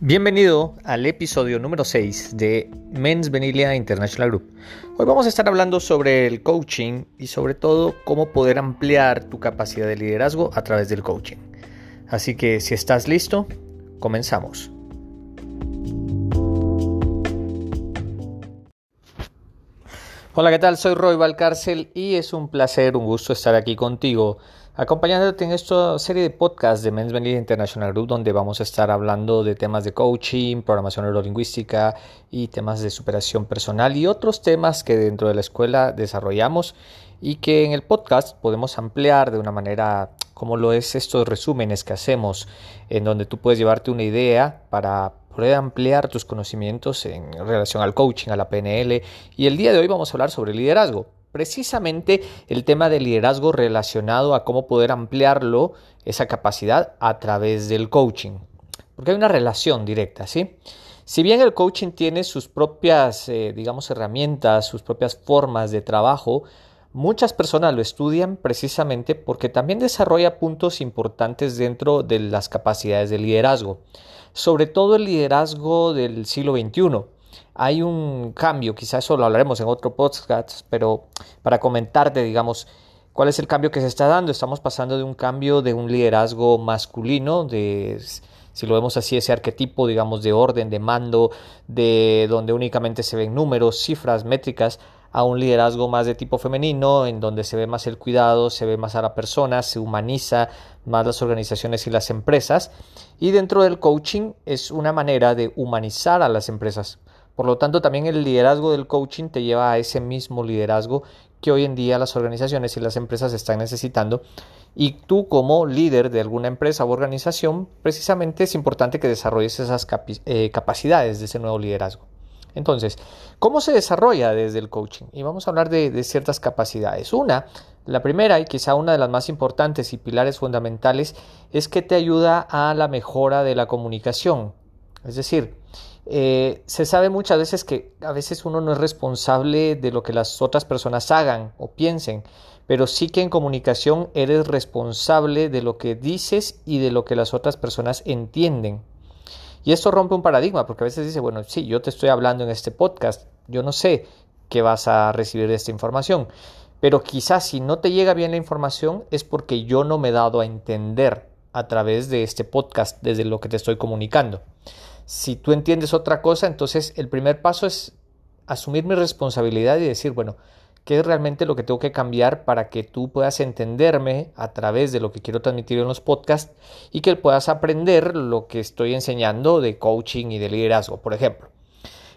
Bienvenido al episodio número 6 de Men's Venilia International Group. Hoy vamos a estar hablando sobre el coaching y sobre todo cómo poder ampliar tu capacidad de liderazgo a través del coaching. Así que si estás listo, comenzamos. Hola, ¿qué tal? Soy Roy Valcárcel y es un placer, un gusto estar aquí contigo acompañándote en esta serie de podcasts de Men's Benefit International Group, donde vamos a estar hablando de temas de coaching, programación neurolingüística y temas de superación personal y otros temas que dentro de la escuela desarrollamos y que en el podcast podemos ampliar de una manera como lo es estos resúmenes que hacemos, en donde tú puedes llevarte una idea para poder ampliar tus conocimientos en relación al coaching, a la PNL. Y el día de hoy vamos a hablar sobre liderazgo precisamente el tema del liderazgo relacionado a cómo poder ampliarlo, esa capacidad, a través del coaching. Porque hay una relación directa, ¿sí? Si bien el coaching tiene sus propias, eh, digamos, herramientas, sus propias formas de trabajo, muchas personas lo estudian precisamente porque también desarrolla puntos importantes dentro de las capacidades de liderazgo, sobre todo el liderazgo del siglo XXI hay un cambio, quizás eso lo hablaremos en otro podcast, pero para comentarte, digamos, cuál es el cambio que se está dando. Estamos pasando de un cambio de un liderazgo masculino, de si lo vemos así, ese arquetipo, digamos, de orden, de mando, de donde únicamente se ven números, cifras, métricas, a un liderazgo más de tipo femenino, en donde se ve más el cuidado, se ve más a la persona, se humaniza más las organizaciones y las empresas. Y dentro del coaching es una manera de humanizar a las empresas. Por lo tanto, también el liderazgo del coaching te lleva a ese mismo liderazgo que hoy en día las organizaciones y las empresas están necesitando. Y tú como líder de alguna empresa o organización, precisamente es importante que desarrolles esas eh, capacidades de ese nuevo liderazgo. Entonces, ¿cómo se desarrolla desde el coaching? Y vamos a hablar de ciertas capacidades. Una, la primera y quizá una de las más importantes y pilares fundamentales es que te ayuda a la mejora de la comunicación. Es decir, eh, se sabe muchas veces que a veces uno no es responsable de lo que las otras personas hagan o piensen, pero sí que en comunicación eres responsable de lo que dices y de lo que las otras personas entienden. Y esto rompe un paradigma, porque a veces dice, bueno, sí, yo te estoy hablando en este podcast, yo no sé qué vas a recibir de esta información, pero quizás si no te llega bien la información es porque yo no me he dado a entender a través de este podcast, desde lo que te estoy comunicando. Si tú entiendes otra cosa, entonces el primer paso es asumir mi responsabilidad y decir, bueno, ¿qué es realmente lo que tengo que cambiar para que tú puedas entenderme a través de lo que quiero transmitir en los podcasts y que puedas aprender lo que estoy enseñando de coaching y de liderazgo, por ejemplo?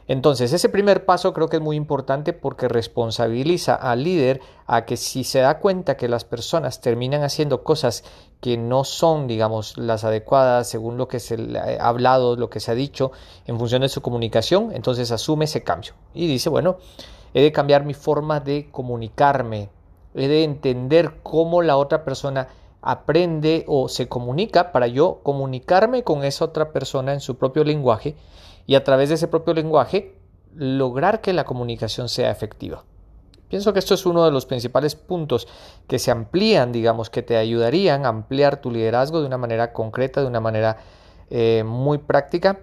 Entonces, ese primer paso creo que es muy importante porque responsabiliza al líder a que si se da cuenta que las personas terminan haciendo cosas que no son, digamos, las adecuadas según lo que se ha hablado, lo que se ha dicho en función de su comunicación, entonces asume ese cambio y dice, bueno, he de cambiar mi forma de comunicarme, he de entender cómo la otra persona aprende o se comunica para yo comunicarme con esa otra persona en su propio lenguaje y a través de ese propio lenguaje lograr que la comunicación sea efectiva. Pienso que esto es uno de los principales puntos que se amplían, digamos, que te ayudarían a ampliar tu liderazgo de una manera concreta, de una manera eh, muy práctica,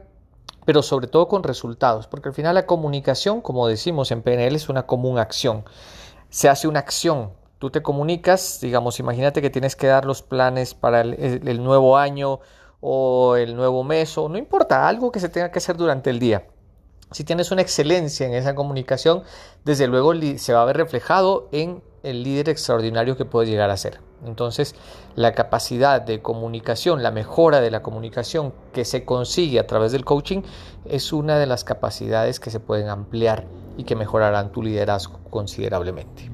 pero sobre todo con resultados, porque al final la comunicación, como decimos en PNL, es una común acción. Se hace una acción. Tú te comunicas, digamos, imagínate que tienes que dar los planes para el nuevo año o el nuevo mes o no importa, algo que se tenga que hacer durante el día. Si tienes una excelencia en esa comunicación, desde luego se va a ver reflejado en el líder extraordinario que puedes llegar a ser. Entonces, la capacidad de comunicación, la mejora de la comunicación que se consigue a través del coaching es una de las capacidades que se pueden ampliar y que mejorarán tu liderazgo considerablemente.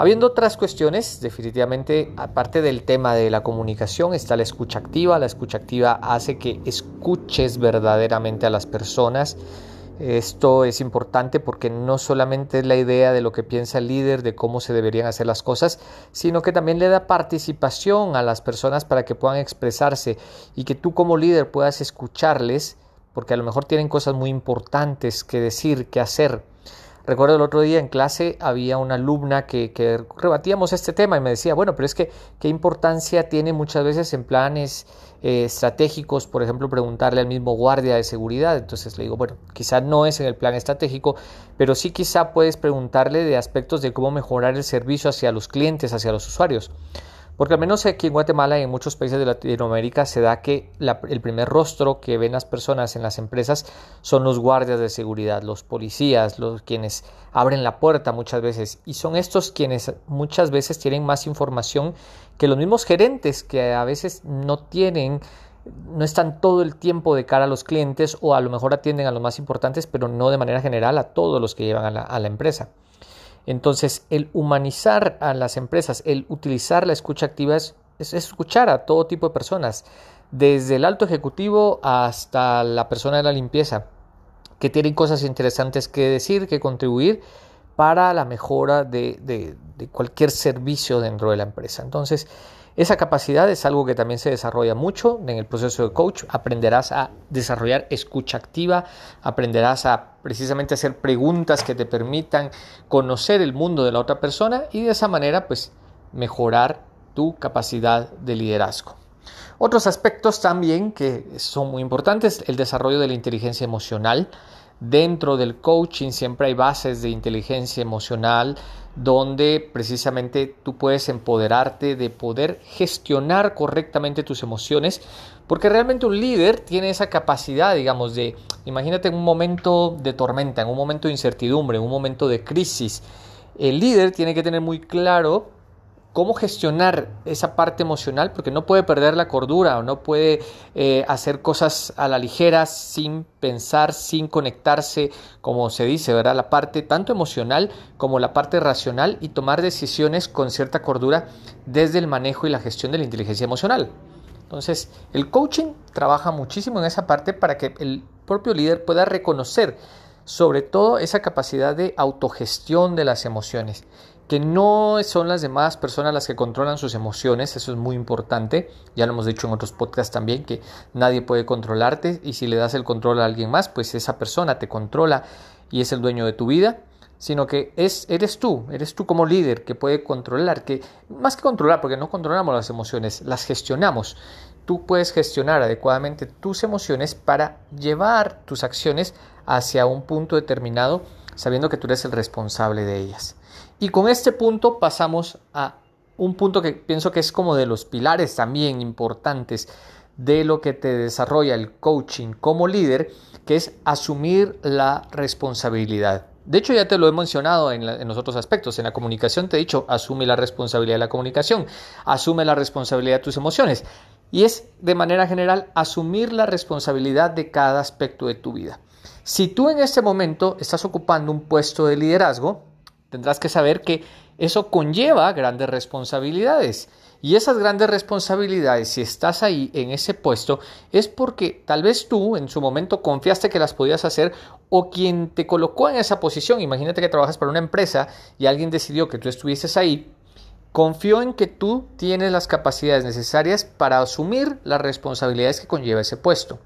Habiendo otras cuestiones, definitivamente, aparte del tema de la comunicación, está la escucha activa. La escucha activa hace que escuches verdaderamente a las personas. Esto es importante porque no solamente es la idea de lo que piensa el líder, de cómo se deberían hacer las cosas, sino que también le da participación a las personas para que puedan expresarse y que tú como líder puedas escucharles, porque a lo mejor tienen cosas muy importantes que decir, que hacer Recuerdo el otro día en clase había una alumna que, rebatíamos este tema y me decía, bueno, pero es que qué importancia tiene muchas veces en planes eh, estratégicos, por ejemplo, preguntarle al mismo guardia de seguridad. Entonces le digo, bueno, quizá no es en el plan estratégico, pero sí quizá puedes preguntarle de aspectos de cómo mejorar el servicio hacia los clientes, hacia los usuarios. Porque al menos aquí en Guatemala y en muchos países de Latinoamérica se da que el primer rostro que ven las personas en las empresas son los guardias de seguridad, los policías, los quienes abren la puerta muchas veces. Y son estos quienes muchas veces tienen más información que los mismos gerentes que a veces no tienen no están todo el tiempo de cara a los clientes o a lo mejor atienden a los más importantes, pero no de manera general a todos los que llevan a la, a la empresa. Entonces, el humanizar a las empresas, el utilizar la escucha activa es, escuchar a todo tipo de personas, desde el alto ejecutivo hasta la persona de la limpieza, que tienen cosas interesantes que decir, que contribuir para la mejora de, de cualquier servicio dentro de la empresa. Entonces, esa capacidad es algo que también se desarrolla mucho en el proceso de coach. Aprenderás a desarrollar escucha activa, aprenderás a precisamente hacer preguntas que te permitan conocer el mundo de la otra persona y de esa manera pues mejorar tu capacidad de liderazgo. Otros aspectos también que son muy importantes, el desarrollo de la inteligencia emocional. Dentro del coaching siempre hay bases de inteligencia emocional donde precisamente tú puedes empoderarte de poder gestionar correctamente tus emociones, porque realmente un líder tiene esa capacidad, digamos, de, imagínate en un momento de tormenta, en un momento de incertidumbre, en un momento de crisis, el líder tiene que tener muy claro cómo gestionar esa parte emocional, porque no puede perder la cordura o no puede eh, hacer cosas a la ligera sin pensar, sin conectarse, como se dice, ¿verdad? La parte tanto emocional como la parte racional y tomar decisiones con cierta cordura desde el manejo y la gestión de la inteligencia emocional. Entonces, el coaching trabaja muchísimo en esa parte para que el propio líder pueda reconocer sobre todo esa capacidad de autogestión de las emociones que no son las demás personas las que controlan sus emociones, eso es muy importante, ya lo hemos dicho en otros podcasts también, que nadie puede controlarte y si le das el control a alguien más, pues esa persona te controla y es el dueño de tu vida, sino que es, eres tú, eres tú como líder que puede controlar, que más que controlar, porque no controlamos las emociones, las gestionamos. Tú puedes gestionar adecuadamente tus emociones para llevar tus acciones hacia un punto determinado, sabiendo que tú eres el responsable de ellas. Y con este punto pasamos a un punto que pienso que es como de los pilares también importantes de lo que te desarrolla el coaching como líder, que es asumir la responsabilidad. De hecho, ya te lo he mencionado en, en, los otros aspectos. En la comunicación te he dicho, asume la responsabilidad de la comunicación, asume la responsabilidad de tus emociones. Y es, de manera general, asumir la responsabilidad de cada aspecto de tu vida. Si tú en este momento estás ocupando un puesto de liderazgo, tendrás que saber que eso conlleva grandes responsabilidades. Y esas grandes responsabilidades, si estás ahí en ese puesto, es porque tal vez tú en su momento confiaste que las podías hacer o quien te colocó en esa posición, imagínate que trabajas para una empresa y alguien decidió que tú estuvieses ahí, confió en que tú tienes las capacidades necesarias para asumir las responsabilidades que conlleva ese puesto.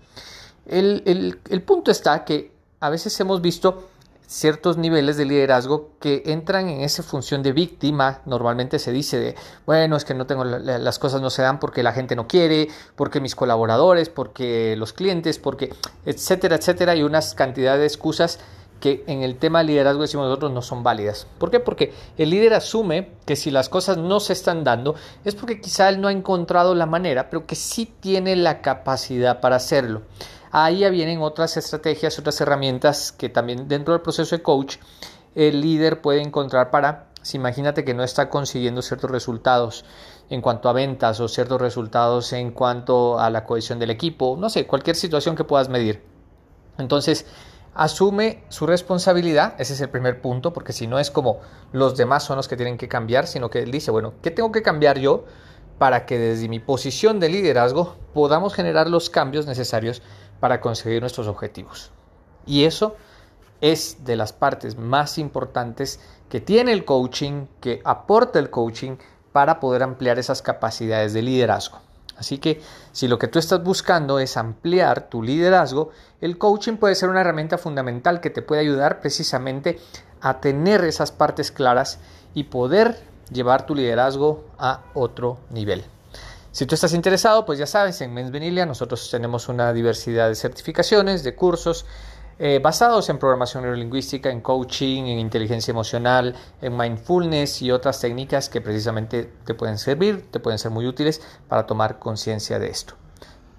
El, el, el punto está que a veces hemos visto ciertos niveles de liderazgo que entran en esa función de víctima. Normalmente se dice de, bueno, es que no tengo las cosas no se dan porque la gente no quiere, porque mis colaboradores, porque los clientes, porque etcétera, etcétera, y unas cantidades de excusas que en el tema de liderazgo decimos nosotros no son válidas. ¿Por qué? Porque el líder asume que si las cosas no se están dando es porque quizá él no ha encontrado la manera, pero que sí tiene la capacidad para hacerlo. Ahí ya vienen otras estrategias, otras herramientas que también dentro del proceso de coach el líder puede encontrar para, si imagínate que no está consiguiendo ciertos resultados en cuanto a ventas o ciertos resultados en cuanto a la cohesión del equipo, no sé, cualquier situación que puedas medir. Entonces, asume su responsabilidad, ese es el primer punto, porque si no es como los demás son los que tienen que cambiar, sino que él dice, bueno, ¿qué tengo que cambiar yo para que desde mi posición de liderazgo podamos generar los cambios necesarios para conseguir nuestros objetivos. Y eso es de las partes más importantes que tiene el coaching, que aporta el coaching para poder ampliar esas capacidades de liderazgo. Así que si lo que tú estás buscando es ampliar tu liderazgo, el coaching puede ser una herramienta fundamental que te puede ayudar precisamente a tener esas partes claras y poder llevar tu liderazgo a otro nivel. Si tú estás interesado, pues ya sabes, en Mens Venilia nosotros tenemos una diversidad de certificaciones, de cursos eh, basados en programación neurolingüística, en coaching, en inteligencia emocional, en mindfulness y otras técnicas que precisamente te pueden servir, te pueden ser muy útiles para tomar conciencia de esto.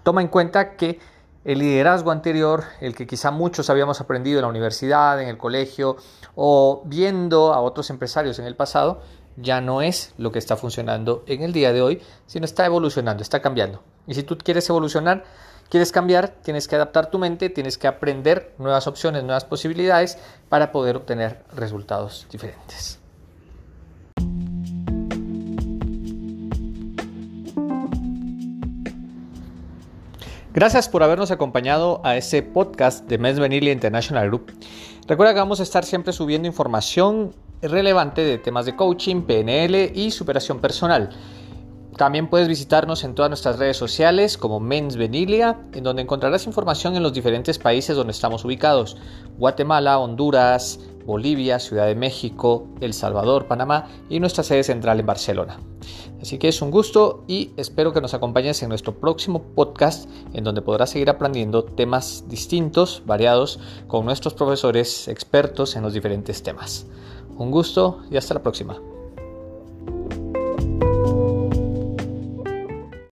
Toma en cuenta que el liderazgo anterior, el que quizá muchos habíamos aprendido en la universidad, en el colegio o viendo a otros empresarios en el pasado, ya no es lo que está funcionando en el día de hoy, sino está evolucionando, está cambiando. Y si tú quieres evolucionar, quieres cambiar, tienes que adaptar tu mente, tienes que aprender nuevas opciones, nuevas posibilidades para poder obtener resultados diferentes. Gracias por habernos acompañado a este podcast de Men's International Group. Recuerda que vamos a estar siempre subiendo información relevante de temas de coaching, PNL y superación personal. También puedes visitarnos en todas nuestras redes sociales como Mens Venilia, en donde encontrarás información en los diferentes países donde estamos ubicados. Guatemala, Honduras, Bolivia, Ciudad de México, El Salvador, Panamá y nuestra sede central en Barcelona. Así que es un gusto y espero que nos acompañes en nuestro próximo podcast en donde podrás seguir aprendiendo temas distintos, variados, con nuestros profesores expertos en los diferentes temas. Un gusto y hasta la próxima.